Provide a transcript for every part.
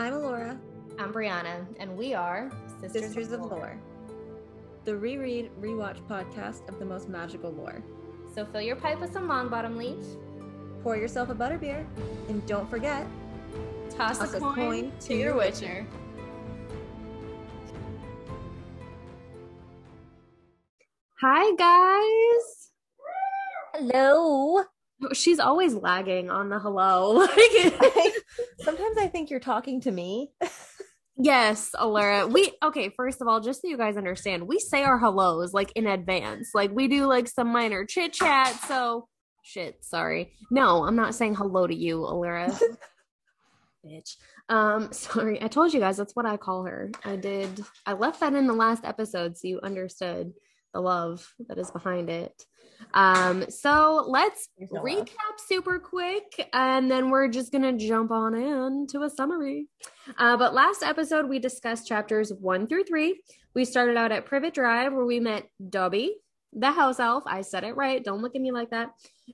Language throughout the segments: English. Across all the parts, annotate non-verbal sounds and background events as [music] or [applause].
I'm Alora, I'm Brianna, and we are Sisters, Sisters of Lore, the reread, rewatch podcast of the most magical lore. So fill your pipe with some Longbottom leaf, Pour yourself a butterbeer, and don't forget, toss, Toss a, a coin coin to to your your witcher. Hi, guys. hello. She's always lagging on the hello. [laughs] Like, [laughs] Sometimes I think you're talking to me. [laughs] yes, Alara. We okay. First of all, just so you guys understand, we say our hellos like in advance. Like we do like some minor chit chat. So shit. Sorry. No, I'm not saying hello to you, Alara. Bitch. Um, sorry. I told you guys that's what I call her. I did. I left that in the last episode so you understood the love that is behind it. Um, so let's There's no love. recap super quick and then we're just gonna jump on in to a summary. Uh, but last episode we discussed chapters one through three. We started out at privet drive where we met dobby the house elf. I said it right. Don't look at me like that.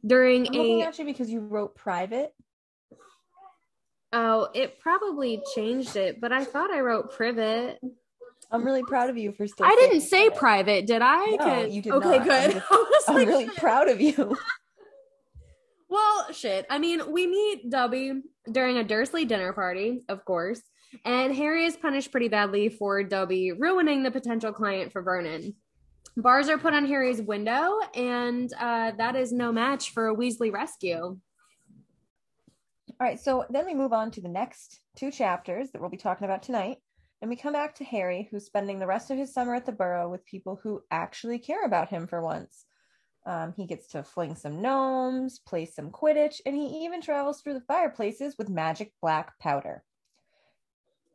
During I'm looking a at you because you wrote private. oh it probably changed it but i thought i wrote privet I'm really proud of you for still. i didn't say private did i No, you did okay not. good I'm just- [laughs] I was I'm like, really proud of you. [laughs] Well, shit. I mean, we meet Dobby during a Dursley dinner party, of course, and Harry is punished pretty badly for Dobby ruining the potential client for Vernon. Bars are put on Harry's window, and uh, that is no match for a Weasley rescue. All right, so then we move on to the next two chapters that we'll be talking about tonight. And we come back to Harry, who's spending the rest of his summer at the Burrow with people who actually care about him for once. Um, he gets to fling some gnomes, play some Quidditch, and he even travels through the fireplaces with magic black powder.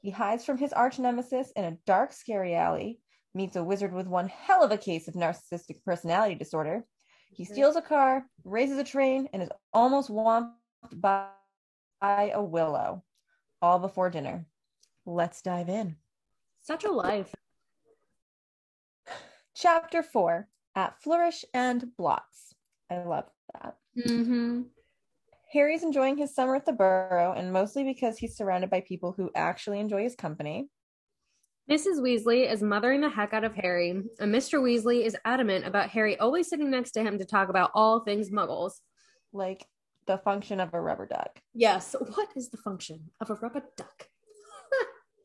He hides from his arch nemesis in a dark, scary alley, meets a wizard with one hell of a case of narcissistic personality disorder. He steals a car, raises a train, and is almost whomped by by a willow all before dinner. Let's dive in. Such a life. Chapter 4 At Flourish and Blotts. I love that. Mm-hmm. Harry's enjoying his summer at the Burrow, and mostly because he's surrounded by people who actually enjoy his company. Mrs. Weasley is mothering the heck out of Harry, and Mr. Weasley is adamant about Harry always sitting next to him to talk about all things muggles. Like the function of a rubber duck. Yes. What is the function of a rubber duck? [laughs]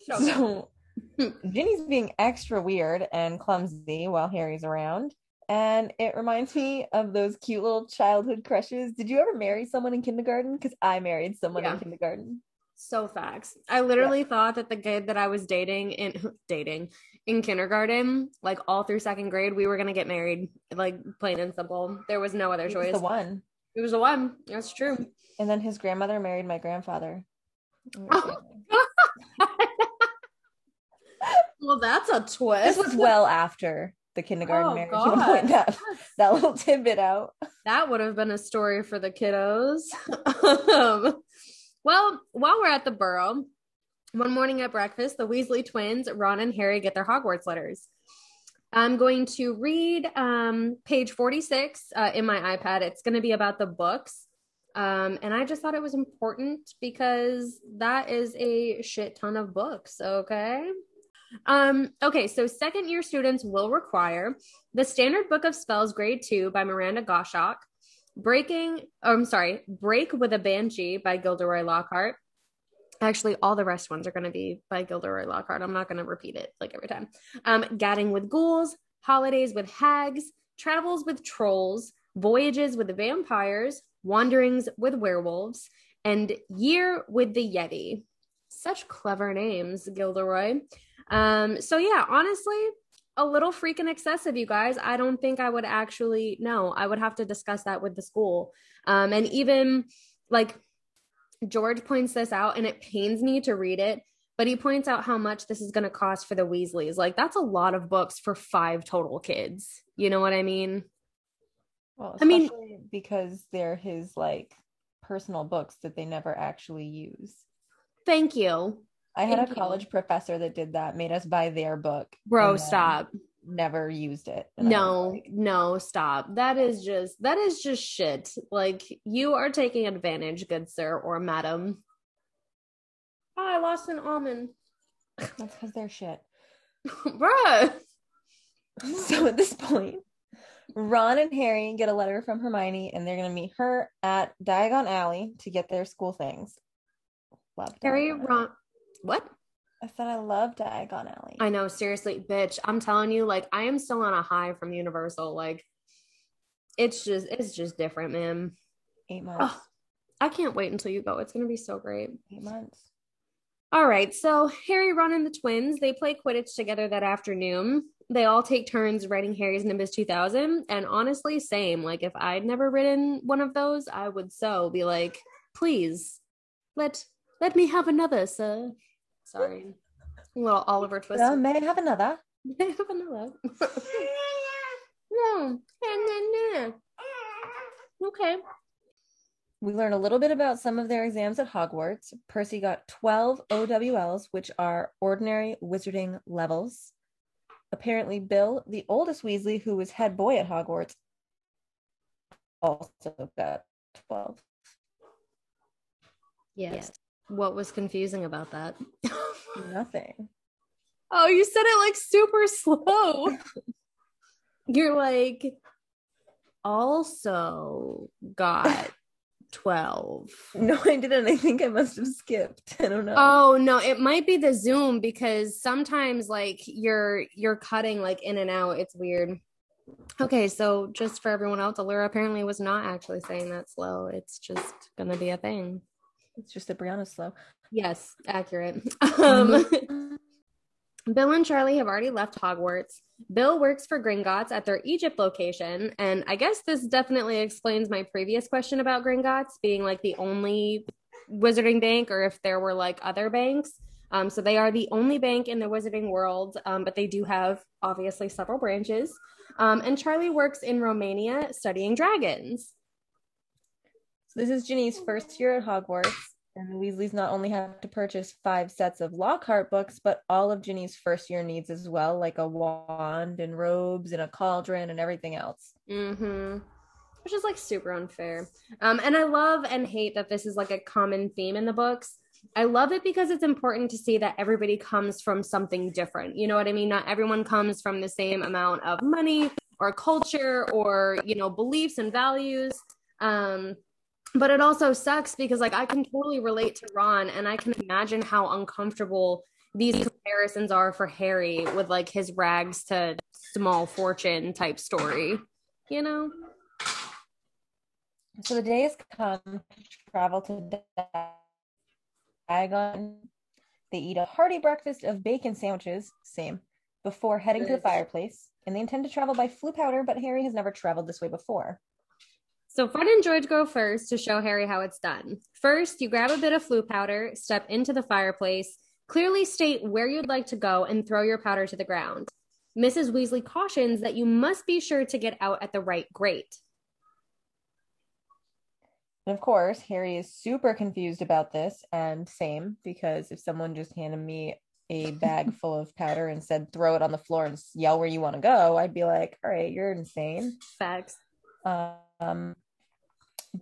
So [laughs] Ginny's being extra weird and clumsy while Harry's around. And it reminds me of those cute little childhood crushes. Did you ever marry someone in kindergarten? Because I married someone Yeah. in kindergarten. So facts. I literally thought that the kid that I was dating in [laughs] dating in kindergarten, like all through second grade, we were gonna get married. Like plain and simple. There was no other He was choice. the one. It was the one. That's true. And then his grandmother married my grandfather. [laughs] Oh, well, that's a twist. this was well after the kindergarten Oh, marriage. [laughs] You God. point that, that little tidbit out. That would have been a story for the kiddos. um, well, while we're at the Burrow, one morning at breakfast, the Weasley twins, Ron and Harry, get their Hogwarts letters. I'm going to read um, page 46 uh, in my iPad. It's going to be about the books. Um, and I just thought it was important because that is a shit ton of books. Okay. Um, okay, so second year students will require the Standard Book of Spells, Grade 2 by Miranda Goshawk, Breaking, oh, I'm sorry, Break with a Banshee by Gilderoy Lockhart. Actually, all the rest ones are going to be by Gilderoy Lockhart. I'm not going to repeat it like every time. Um, Gadding with Ghouls, Holidays with Hags, Travels with Trolls, Voyages with the Vampires, Wanderings with Werewolves, and Year with the Yeti. Such clever names, Gilderoy. Um, so yeah, honestly, a little freaking excessive, you guys. I don't think I would actually no, I would have to discuss that with the school. Um, and even like George points this out, and it pains me to read it, but he points out how much this is going to cost for the Weasleys. Like, that's a lot of books for five total kids. You know what I mean? Well, I mean- because they're his like personal books that they never actually use. Thank you. I had Thank a you. college professor that did that, made us buy their book. Bro, stop. Never used it. And I was No, like, no, stop. That is just that is just shit. Like you are taking advantage, good sir or madam. oh, I lost an almond. That's because they're shit. [laughs] Bruh. So at this point, Ron and Harry get a letter from Hermione and they're going to meet her at Diagon Alley to get their school things. Love Harry, Ron. What? I said I love Diagon Alley. I know, seriously, bitch. I'm telling you, like, I am still on a high from Universal. Like, it's just, it's just different, man. Eight months. Oh, I can't wait until you go. It's gonna be so great. Eight months. All right, so Harry, Ron, and the twins they play Quidditch together that afternoon. They all take turns riding Harry's Nimbus 2000, and honestly, same. Like, if I'd never ridden one of those, I would so be like, please, let let me have another, sir. Sorry, little Oliver Twist. Uh, may I have another? [laughs] May I have another? no, no, no. Okay. We learn a little bit about some of their exams at Hogwarts. Percy got 12 OWLs, which are ordinary wizarding levels. Apparently, Bill, the oldest Weasley, who was head boy at Hogwarts, also got 12. Yes. What was confusing about that? [laughs] Nothing. oh, you said it like super slow. You're like, also got 12. No, I didn't. I think I must have skipped. I don't know. Oh no, it might be the Zoom because sometimes like you're you're cutting like in and out. It's weird. Okay, so just for everyone else, Allura apparently was not actually saying that slow. It's just gonna be a thing. It's just that Brianna's slow. Yes, accurate. Um, [laughs] Bill and Charlie have already left Hogwarts. Bill works for Gringotts at their Egypt location, and I guess this definitely explains my previous question about Gringotts being like the only wizarding bank, or if there were like other banks. Um, so they are the only bank in the wizarding world, um, but they do have obviously several branches. Um, and Charlie works in Romania studying dragons. So this is Ginny's first year at Hogwarts, and the Weasleys not only have to purchase five sets of Lockhart books, but all of Ginny's first year needs as well, like a wand and robes and a cauldron and everything else. Mm-hmm. Which is like super unfair. Um, and I love and hate that this is like a common theme in the books. I love it because it's important to see that everybody comes from something different. You know what I mean? Not everyone comes from the same amount of money or culture or, you know, beliefs and values. Um, but it also sucks because like I can totally relate to Ron and I can imagine how uncomfortable these comparisons are for Harry with like his rags to small fortune type story, you know? So the day has come to travel to Diagon. They eat a hearty breakfast of bacon sandwiches, same, before heading to the fireplace. And they intend to travel by Floo Powder, but Harry has never traveled this way before. So Fred and George go first to show Harry how it's done. First, you grab a bit of Floo powder, step into the fireplace, clearly state where you'd like to go, and throw your powder to the ground. Mrs. Weasley cautions that you must be sure to get out at the right grate. And of course, Harry is super confused about this, and same, because if someone just handed me a bag [laughs] full of powder and said, throw it on the floor and yell where you want to go, I'd be like, all right, you're insane. Facts. Um,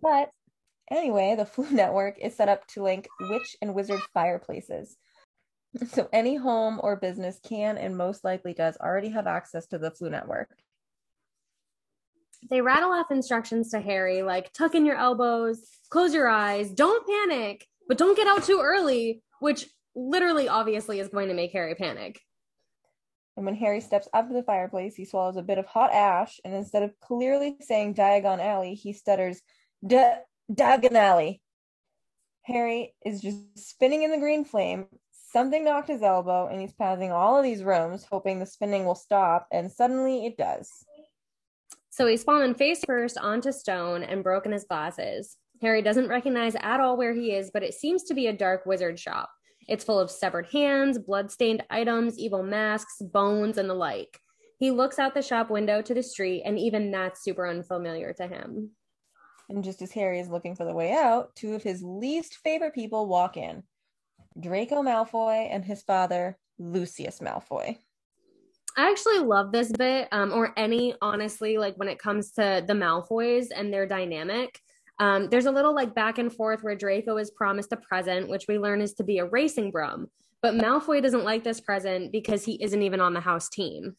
but anyway, the [laughs] Floo Network is set up to link witch and wizard fireplaces. So any home or business can and most likely does already have access to the Floo Network. They rattle off instructions to Harry like tuck in your elbows, close your eyes, don't panic, but don't get out too early, which literally obviously is going to make Harry panic. And when Harry steps up to the fireplace, he swallows a bit of hot ash, and instead of clearly saying Diagon Alley, he stutters "Da- Diagon Alley. Harry is just spinning in the green flame. Something knocked his elbow, and he's passing all of these rooms, hoping the spinning will stop, and suddenly it does. So he's fallen face first onto stone and broken his glasses. Harry doesn't recognize at all where he is, but it seems to be a dark wizard shop. It's full of severed hands, blood-stained items, evil masks, bones, and the like. He looks out the shop window to the street, and even that's super unfamiliar to him. And just as Harry is looking for the way out, two of his least favorite people walk in Draco Malfoy and his father, Lucius Malfoy. I actually love this bit, um, or any, honestly, like when it comes to the Malfoys and their dynamic. Um, there's a little like back and forth where Draco is promised a present, which we learn is to be a racing broom. But Malfoy doesn't like this present because he isn't even on the house team.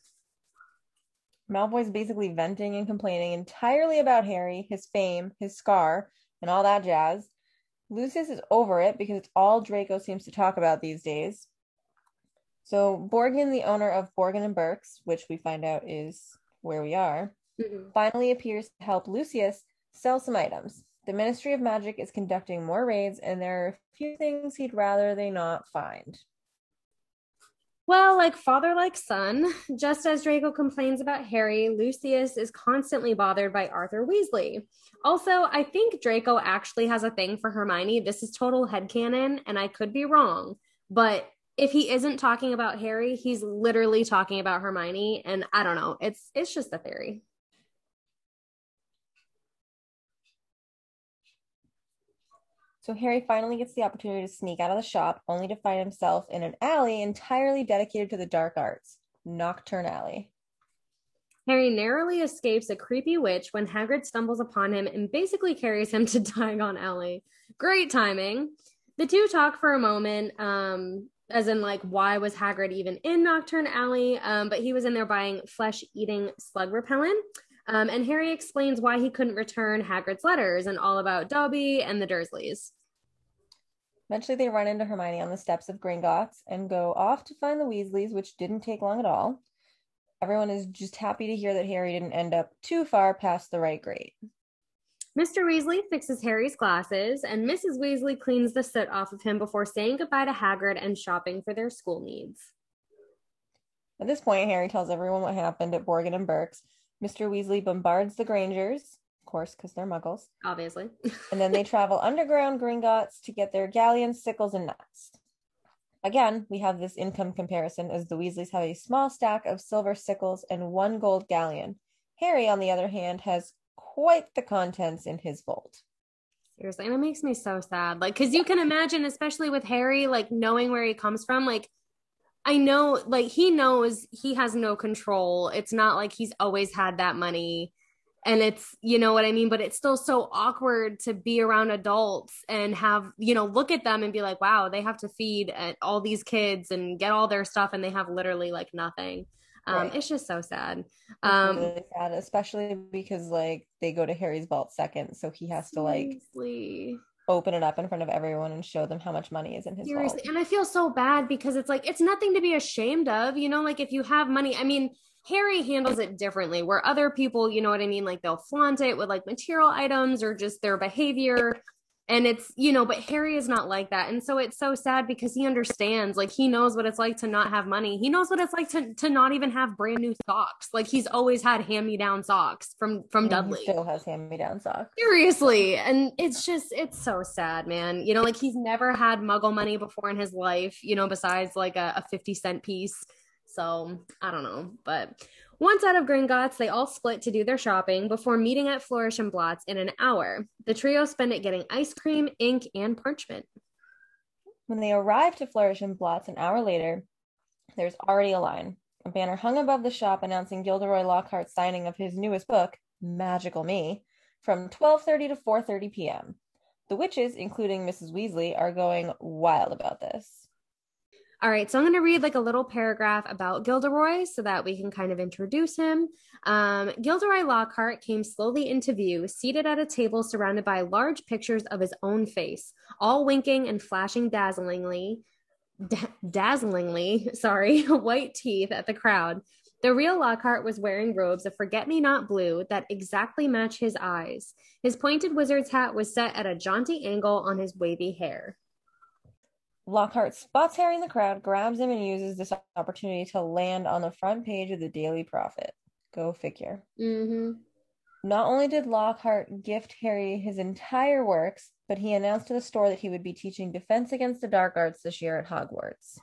Malfoy's basically venting and complaining entirely about Harry, his fame, his scar, and all that jazz. Lucius is over it because it's all Draco seems to talk about these days. So Borgin, the owner of Borgin and Burkes, which we find out is where we are, mm-hmm. finally appears to help Lucius sell some items. The Ministry of Magic is conducting more raids, and there are a few things he'd rather they not find. Well, like father, like son, just as Draco complains about Harry, Lucius is constantly bothered by Arthur Weasley. Also, I think Draco actually has a thing for Hermione. This is total headcanon, and I could be wrong. But if he isn't talking about Harry, he's literally talking about Hermione. And I don't know. It's it's just a theory. So Harry finally gets the opportunity to sneak out of the shop, only to find himself in an alley entirely dedicated to the dark arts, Knockturn Alley. Harry narrowly escapes a creepy witch when Hagrid stumbles upon him and basically carries him [laughs] to Diagon Alley. Great timing. The two talk for a moment, um, as in like why was Hagrid even in Knockturn Alley? Um, but he was in there buying flesh-eating slug repellent. Um, and Harry explains why he couldn't return Hagrid's letters and all about Dobby and the Dursleys. Eventually, they run into Hermione on the steps of Gringotts and go off to find the Weasleys, which didn't take long at all. Everyone is just happy to hear that Harry didn't end up too far past the right grade. Mr. Weasley fixes Harry's glasses, and Mrs. Weasley cleans the soot off of him before saying goodbye to Hagrid and shopping for their school needs. At this point, Harry tells everyone what happened at Borgin and Burkes, Mr. Weasley bombards the Grangers, of course, because they're muggles. Obviously. and then they [laughs] travel underground Gringotts to get their galleons, sickles, and nuts. Again, we have this income comparison as the Weasleys have a small stack of silver sickles and one gold galleon. Harry, on the other hand, has quite the contents in his vault. Seriously, and it makes me so sad. Like, because you can imagine, especially with Harry, like knowing where he comes from, like I know like he knows he has no control. It's not like he's always had that money and it's you know what I mean, but it's still so awkward to be around adults and have, you know, look at them and be like, "Wow, they have to feed uh, all these kids and get all their stuff and they have literally like nothing." Um, right. it's just so sad. Um, really sad, especially because like they go to Harry's vault second, so he has to like open it up in front of everyone and show them how much money is in his Seriously. Vault. And I feel so bad because it's like it's nothing to be ashamed of, you know, like if you have money, I mean, Harry handles it differently where other people, you know what I mean, like they'll flaunt it with like material items or just their behavior and it's you know but harry is not like that. And so it's so sad because he understands like he knows what it's like to not have money. He knows what it's like to to not even have brand new socks. Like he's always had hand me down socks from from dudley he still has hand me down socks. Seriously. And it's just it's so sad man. You know like he's never had muggle money before in his life you know besides like a, a 50 cent piece. So i don't know. But once out of Gringotts, they all split to do their shopping before meeting at Flourish and Blotts in an hour. The trio spend it getting ice cream, ink, and parchment. When they arrive to Flourish and Blotts an hour later, there's already a line. A banner hung above the shop announcing Gilderoy Lockhart's signing of his newest book, Magical Me, from 12:30 to 4:30 p.m. The witches, including Mrs. Weasley, are going wild about this. All right, so I'm going to read like a little paragraph about Gilderoy so that we can kind of introduce him. Um, Gilderoy Lockhart came slowly into view, seated at a table surrounded by large pictures of his own face, all winking and flashing dazzlingly, da- dazzlingly, sorry, [laughs] white teeth at the crowd. The real Lockhart was wearing robes of forget me not blue that exactly match his eyes. His pointed wizard's hat was set at a jaunty angle on his wavy hair. Lockhart spots Harry in the crowd, grabs him, and uses this opportunity to land on the front page of the Daily Prophet. Go figure. Mm-hmm. Not only did Lockhart gift Harry his entire works, but he announced to the store that he would be teaching Defense Against the Dark Arts this year at Hogwarts.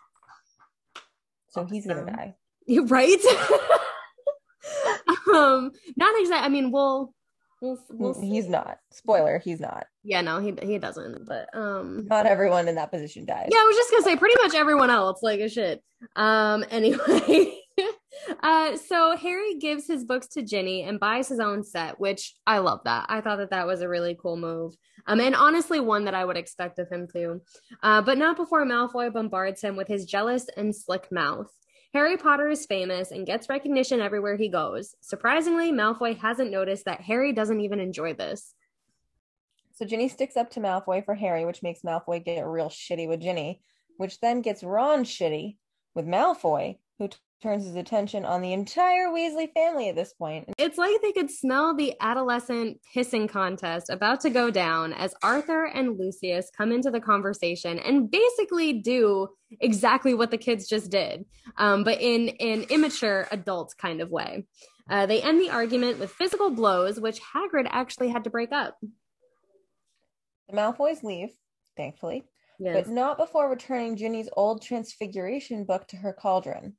So awesome. he's gonna die. [laughs] Right? [laughs] um, not exactly. I mean, we'll We'll, we'll he's not. Spoiler, he's not. Yeah, no, he he doesn't. But um not everyone in that position dies. Yeah, I was just gonna say pretty much everyone else, like a shit. Um [laughs] anyway. Uh, so Harry gives his books to Ginny and buys his own set, which I love that. I thought that that was a really cool move. Um, and honestly, one that I would expect of him too. Uh, but not before Malfoy bombards him with his jealous and slick mouth. Harry Potter is famous and gets recognition everywhere he goes. Surprisingly, Malfoy hasn't noticed that Harry doesn't even enjoy this. So Ginny sticks up to Malfoy for Harry, which makes Malfoy get real shitty with Ginny, which then gets Ron shitty with Malfoy, who turns his attention on the entire Weasley family at this point. It's like they could smell the adolescent pissing contest about to go down as Arthur and Lucius come into the conversation and basically do exactly what the kids just did, um, but in an immature adult kind of way. Uh, they end the argument with physical blows, which Hagrid actually had to break up. The Malfoys leave, thankfully, Yes. but not before returning Ginny's old transfiguration book to her cauldron.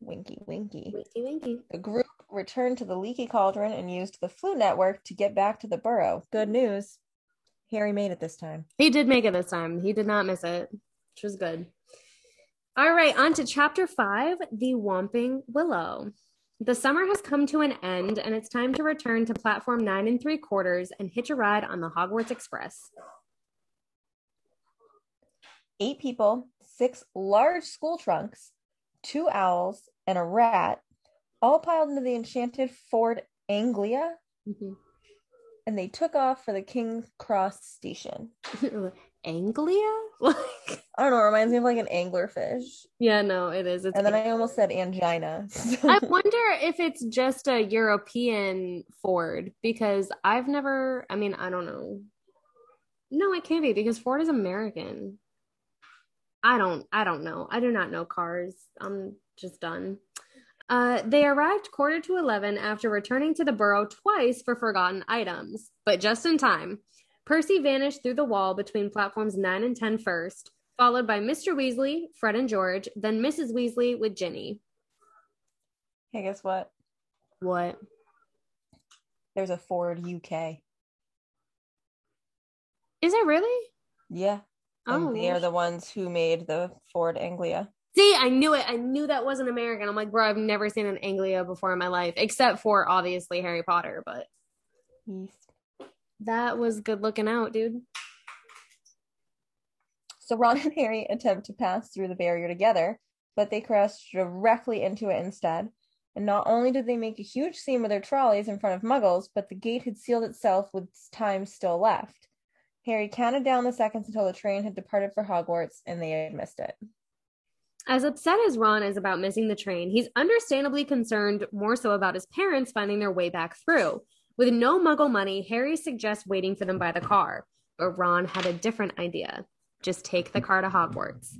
Winky, winky. Winky, winky. The group returned to the leaky cauldron and used the Floo network to get back to the burrow. Good news. Harry made it this time. He did make it this time. He did not miss it, which was good. All right, on to chapter five The Whomping Willow. The summer has come to an end, and it's time to return to platform nine and three quarters and hitch a ride on the Hogwarts Express. Eight people, six large school trunks, two owls, and a rat all piled into the enchanted Ford Anglia, Mhm. and they took off for the King's Cross station. Anglia? [laughs] Like, I don't know, it reminds me of like an anglerfish. yeah, no, it is. It's And then I almost said angina. [laughs] I wonder if it's just a European Ford because I've never, I mean, I don't know. No, it can't be because Ford is American. I don't, I don't know. I do not know cars. I'm just done. Uh, they arrived quarter to 11 after returning to the burrow twice for forgotten items, but just in time. Percy vanished through the wall between platforms 9 and 10 first, followed by Mr. Weasley, Fred and George, then Mrs. Weasley with Ginny. hey, guess what? What? There's a Ford UK. Is it really? Yeah. And Oh, they are the ones who made the Ford Anglia. see, I knew it. I knew that wasn't American. I'm like, bro, I've never seen an Anglia before in my life, except for obviously Harry Potter. But Yes. that was good looking out, dude. So Ron and Harry attempt to pass through the barrier together, but they crash directly into it instead. And not only did they make a huge scene with their trolleys in front of Muggles, but the gate had sealed itself with time still left. Harry counted down the seconds until the train had departed for Hogwarts, and they had missed it. As upset as Ron is about missing the train, he's understandably concerned more so about his parents finding their way back through. With no muggle money, Harry suggests waiting for them by the car, but Ron had a different idea. Just take the car to Hogwarts.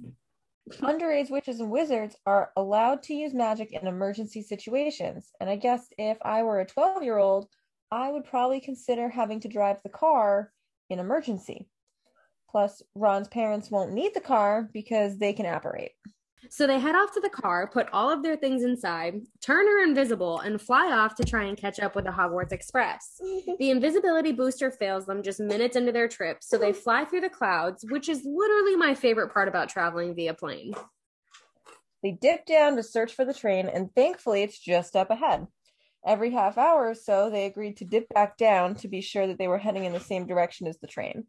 Underage witches and wizards are allowed to use magic in emergency situations, and I guess if I were a 12 year old, I would probably consider having to drive the car in emergency. Plus, Ron's parents won't need the car because they can operate. So they head off to the car, put all of their things inside, turn her invisible, and fly off to try and catch up with the Hogwarts Express. [laughs] The invisibility booster fails them just minutes into their trip, so they fly through the clouds, which is literally my favorite part about traveling via plane. They dip down to search for the train, and thankfully, it's just up ahead. Every half hour or so, they agreed to dip back down to be sure that they were heading in the same direction as the train.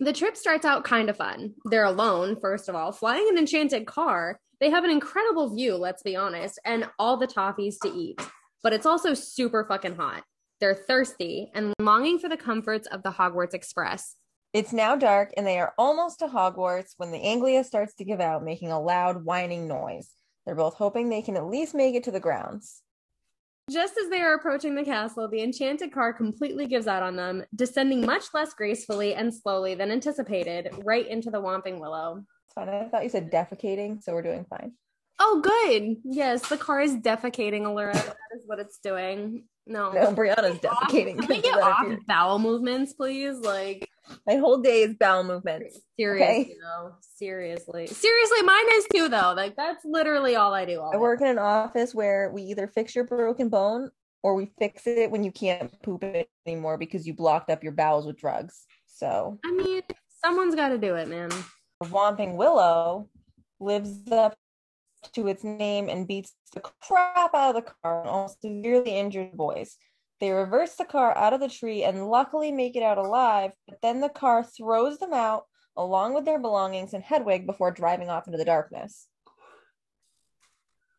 The trip starts out kind of fun. They're alone, first of all, flying an enchanted car. They have an incredible view, let's be honest, and all the toffees to eat. But it's also super fucking hot. They're thirsty and longing for the comforts of the Hogwarts Express. It's now dark, and they are almost to Hogwarts when the Anglia starts to give out, making a loud whining noise. They're both hoping they can at least make it to the grounds. Just as they are approaching the castle, the enchanted car completely gives out on them, descending much less gracefully and slowly than anticipated, right into the Whomping Willow. It's fine. I thought you said defecating, so we're doing fine. Oh, good. Yes, the car is defecating, Allura. That is what it's doing. No. No, Brianna's defecating. Can we get off bowel movements, please? Like, My whole day is bowel movements. seriously, Okay. though. Seriously. Seriously, mine is too, though. Like, that's literally all I do all I work in an office where we either fix your broken bone or we fix it when you can't poop it anymore because you blocked up your bowels with drugs. So I mean, someone's got to do it, man. the Whomping Willow lives up to its name and beats the crap out of the car and almost severely injured boys. They reverse the car out of the tree and luckily make it out alive, but then the car throws them out along with their belongings and Hedwig before driving off into the darkness.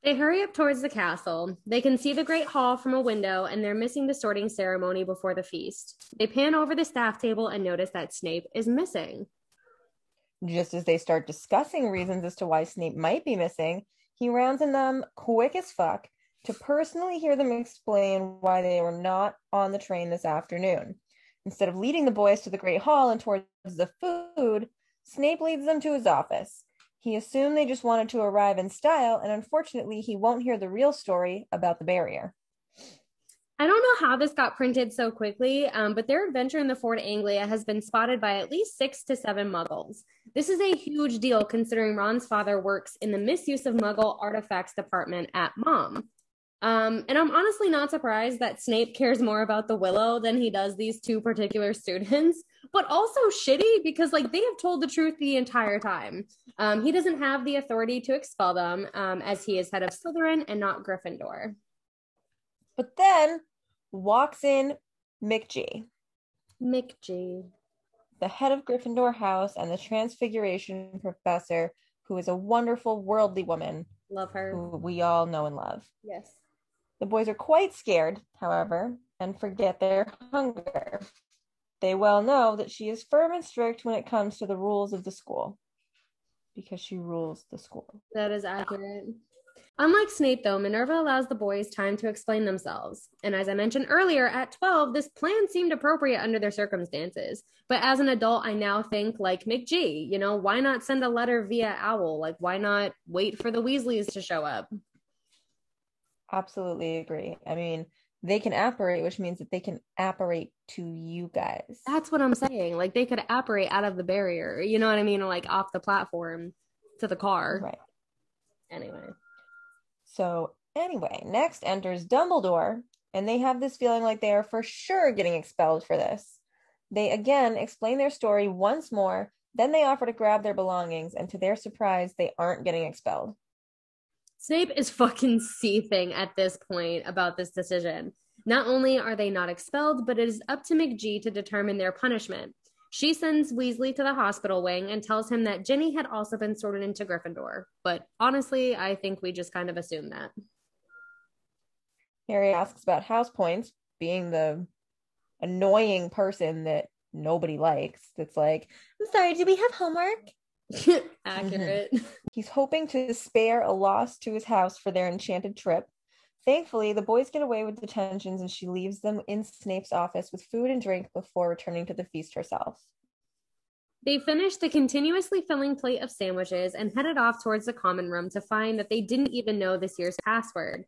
They hurry up towards the castle. They can see the great hall from a window and they're missing the sorting ceremony before the feast. They pan over the staff table and notice that Snape is missing. Just as they start discussing reasons as to why Snape might be missing, he rounds in them quick as fuck to personally hear them explain why they were not on the train this afternoon. Instead of leading the boys to the Great Hall and towards the food, Snape leads them to his office. He assumed they just wanted to arrive in style, and unfortunately, he won't hear the real story about the barrier. I don't know how this got printed so quickly, um, but their adventure in the Ford Anglia has been spotted by at least six to seven muggles. This is a huge deal considering Ron's father works in the misuse of muggle artifacts department at Mom. Um, and I'm honestly not surprised that Snape cares more about the Willow than he does these two particular [laughs] students, but also shitty because like they have told the truth the entire time. Um, he doesn't have the authority to expel them um, as he is head of Slytherin and not Gryffindor. But then walks in McG. McG. The head of Gryffindor House and the Transfiguration Professor, who is a wonderful worldly woman. Love her. Who we all know and love. Yes. The boys are quite scared, however, and forget their hunger. They well know that she is firm and strict when it comes to the rules of the school because she rules the school. That is accurate. Unlike Snape, though, Minerva allows the boys time to explain themselves. And as I mentioned earlier, at 12, this plan seemed appropriate under their circumstances. But as an adult, I now think like McG, you know, why not send a letter via owl? Like, why not wait for the Weasleys to show up? Absolutely agree. I mean, they can apparate, which means that they can apparate to you guys. That's what I'm saying. Like, they could apparate out of the barrier, you know what I mean? Like off the platform to the car. Right. Anyway. So, anyway, next enters Dumbledore, and they have this feeling like they are for sure getting expelled for this. They again explain their story once more, then they offer to grab their belongings, and to their surprise, they aren't getting expelled. Snape is fucking seething at this point about this decision. Not only are they not expelled, but it is up to McG to determine their punishment. She sends Weasley to the hospital wing and tells him that Ginny had also been sorted into Gryffindor. But honestly, I think we just kind of assume that. Harry asks about house points, being the annoying person that nobody likes. That's like, I'm sorry, do we have homework? [laughs] Accurate. Mm-hmm. He's hoping to spare a loss to his house for their enchanted trip. Thankfully, the boys get away with detentions and she leaves them in Snape's office with food and drink before returning to the feast herself. They finished the continuously filling plate of sandwiches and headed off towards the common room to find that they didn't even know this year's password.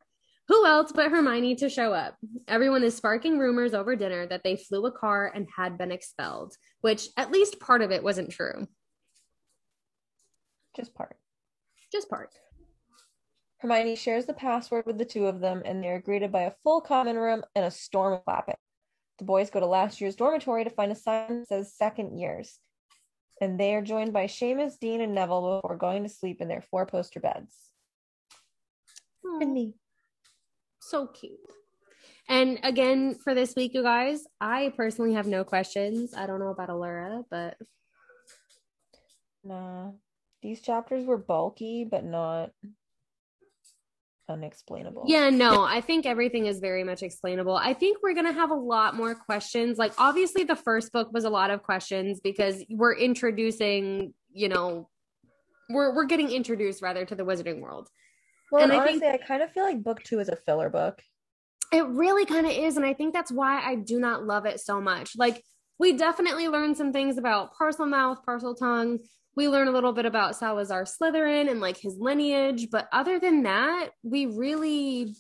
Who else but Hermione to show up? Everyone is sparking rumors over dinner that they flew a car and had been expelled, which at least part of it wasn't true. Just part. Just part. Hermione shares the password with the two of them, and they're greeted by a full common room and a storm of clapping. The boys go to last year's dormitory to find a sign that says second years, and they are joined by Seamus, Dean, and Neville before going to sleep in their four poster beds. And me. So cute. And again, for this week, you guys, I personally have no questions. I don't know about Allura, but Nah, these chapters were bulky, but not unexplainable. Yeah, no, I think everything is very much explainable. I think we're going to have a lot more questions. Like, obviously, the first book was a lot of questions because we're introducing, you know, we're, we're getting introduced rather to the wizarding world. Well, and, and honestly, I, think, I kind of feel like book two is a filler book. It really kind of is. And I think that's why I do not love it so much. Like, we definitely learned some things about Parselmouth, Parseltongue, we learn a little bit about Salazar Slytherin and like his lineage, but other than that, we really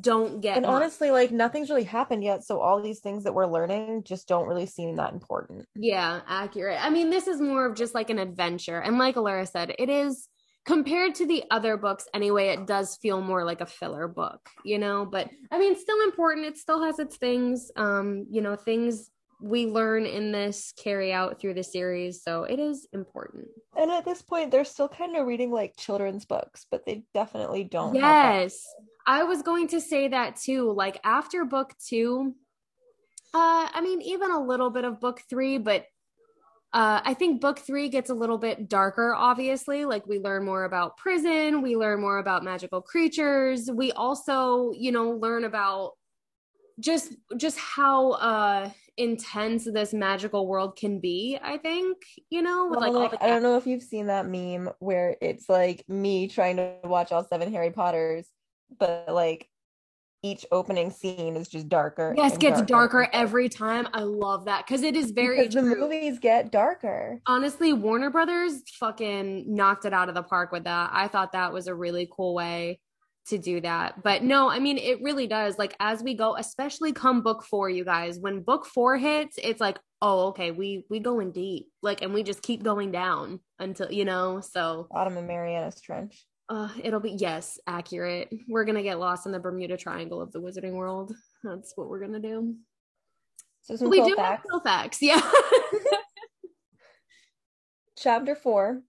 don't get. And much. honestly, like nothing's really happened yet, so all these things that we're learning just don't really seem that important. Yeah, accurate. I mean, this is more of just like an adventure, and like Allura said, it is compared to the other books anyway it does feel more like a filler book you know but i mean still important it still has its things um you know things we learn in this carry out through the series. So it is important. And at this point, they're still kind of reading like children's books, but they definitely don't. Yes. I was going to say that too. Like after book two, uh, I mean, even a little bit of book three, but uh, I think book three gets a little bit darker, obviously. Like we learn more about prison, we learn more about magical creatures. We also, you know, learn about just just how uh intense this magical world can be i think you know with Well, like like, I don't know if you've seen that meme where it's like me trying to watch all seven Harry Potters, but like each opening scene is just darker. yes gets darker and every time i love that because it is very because the true. movies get darker. honestly warner brothers fucking knocked it out of the park with that i thought that was a really cool way to do that. But no i mean it really does. Like as we go especially come book four you guys when book four hits it's like oh okay we we going deep. Like and we just keep going down until you know so. Bottom of Mariana's Trench. uh it'll be yes accurate. We're gonna get lost in the bermuda triangle of the wizarding world. That's what we're gonna do. So some we cool do have facts. cool facts yeah. [laughs] Chapter four,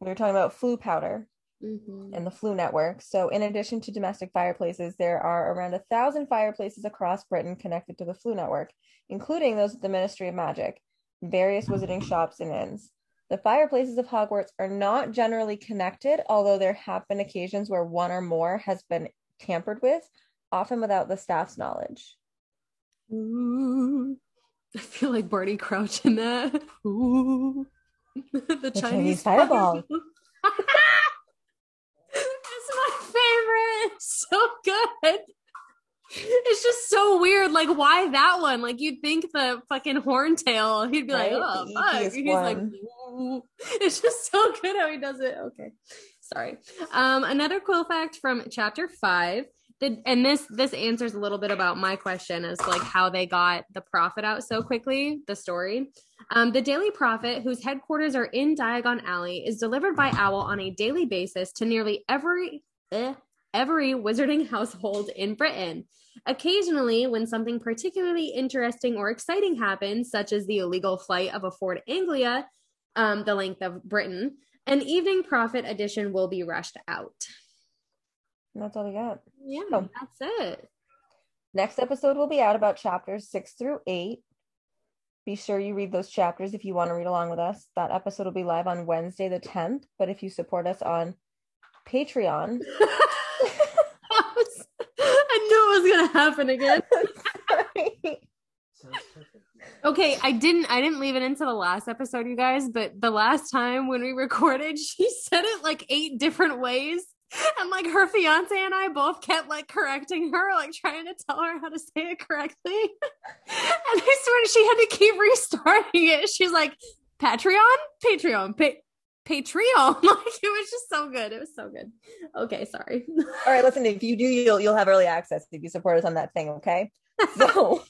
we were talking about floo powder. Mhm. and the Floo Network. So, in addition to domestic fireplaces, there are around a thousand fireplaces across Britain connected to the Floo Network, including those at the Ministry of Magic, various wizarding shops, and inns. The fireplaces of Hogwarts are not generally connected, although there have been occasions where one or more has been tampered with, often without the staff's knowledge. Ooh. [laughs] I feel like Barty Crouch in that. Ooh. [laughs] the, Chinese, Chinese fireball. It's my favorite. It's so It's just so weird. Like, why that one? Like, you'd think the fucking horntail, he'd be Right? like, oh, fuck. He's like, "Ooh." [laughs] it's just so good how he does it. Okay. Sorry. Um, another cool fact from chapter five. Did, and this this answers a little bit about my question as like how they got the prophet out so quickly the story um, the daily prophet whose headquarters are in diagon alley is delivered by owl on a daily basis to nearly every eh, every wizarding [laughs] household in britain occasionally when something particularly interesting or exciting happens such as the illegal flight of a ford anglia um, the length of britain an evening prophet edition will be rushed out that's all we got. yeah Oh. that's it Next episode will be out about chapters six through eight. Be sure you read those chapters if you want to read along with us. That episode will be live on Wednesday, the 10th. But if you support us on Patreon, [laughs] I was- I knew it was gonna happen again. [laughs] Okay, I didn't I didn't leave it into the last episode, you guys, but the last time when we recorded, [laughs] she said it like eight different ways. And like her fiance and I both kept like correcting her, like trying to tell her how to say it correctly. [laughs] and I swear she had to keep restarting it. She's like, Patreon? Patreon, pa- Patreon. [laughs] Like it was just so good. It was so good. Okay, sorry. [laughs] All right, listen, if you do, you'll you'll have early access if you support us on that thing, okay? [laughs] So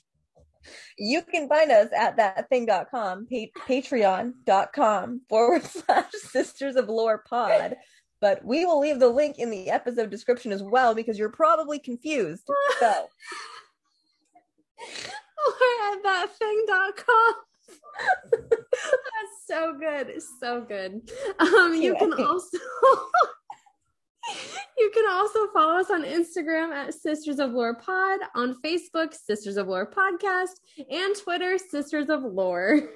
you can find us at thatthing.com, pa- patreon.com forward slash sisters of lore pod. But we will leave the link in the episode description as well because you're probably confused. So We're at thatthing.com. So good. So good. Um, you can also [laughs] you can also follow us on Instagram at Sisters of Lore Pod, on Facebook, Sisters of Lore Podcast, and Twitter, Sisters of Lore.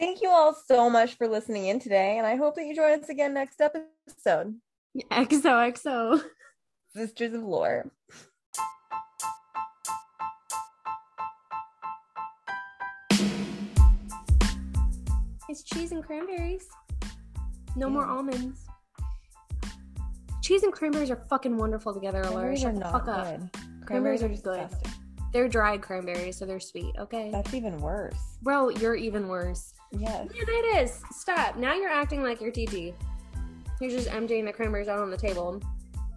thank you all so much for listening in today, and I hope that you join us again next episode. [laughs] XOXO. Sisters of Lore. It's cheese and cranberries. No more almonds. Cheese and cranberries are fucking wonderful together. Cranberries Shut are not fuck up. good. Cranberries Cranberries are are good. disgusting. They're dried cranberries, so they're sweet. Okay, That's even worse. bro, you're even worse. Yes. Yeah, it is. Stop. Now you're acting like you're TT. You're just MJing the cranberries out on the table.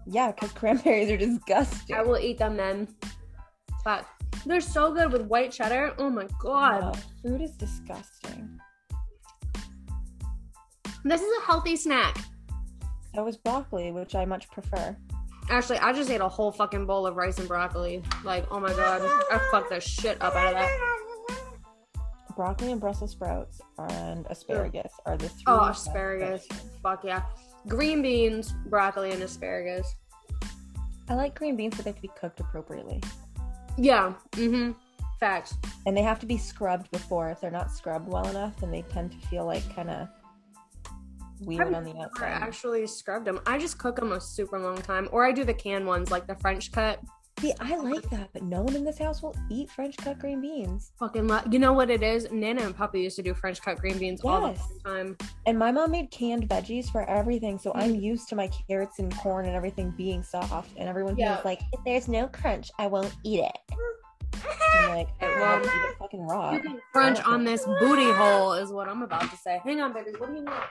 Yeah, because cranberries are disgusting. I will eat them then. But they're so good with white cheddar. Oh my god. No, food is disgusting. This is a healthy snack. So was broccoli, which I much prefer. Actually, I just ate a whole fucking bowl of rice and broccoli. Like, oh my god. I fucked the shit up out of that. broccoli and Brussels sprouts and asparagus are the three. Oh, asparagus. Fuck yeah. Green beans, broccoli, and asparagus. I like green beans, but they have to be cooked appropriately. Yeah. Mm-hmm. Facts. And they have to be scrubbed before. If they're not scrubbed well enough, then they tend to feel like kind of weird on the outside. actually scrubbed them. I just cook them a super long time, or I do the canned ones like the French cut. See, I like that, but no one in this house will eat French cut green beans. Fucking, lo- you know what it is? Nana and Papa used to do French cut green beans all the time. And my mom made canned veggies for everything, so I'm Mm. used to my carrots and corn and everything being soft. And everyone Yeah. like, if there's no crunch, I won't eat it. I'm like, I Well, won't eat it fucking raw. You can crunch on this booty hole, is what I'm about to say. Hang on, baby. What do you want?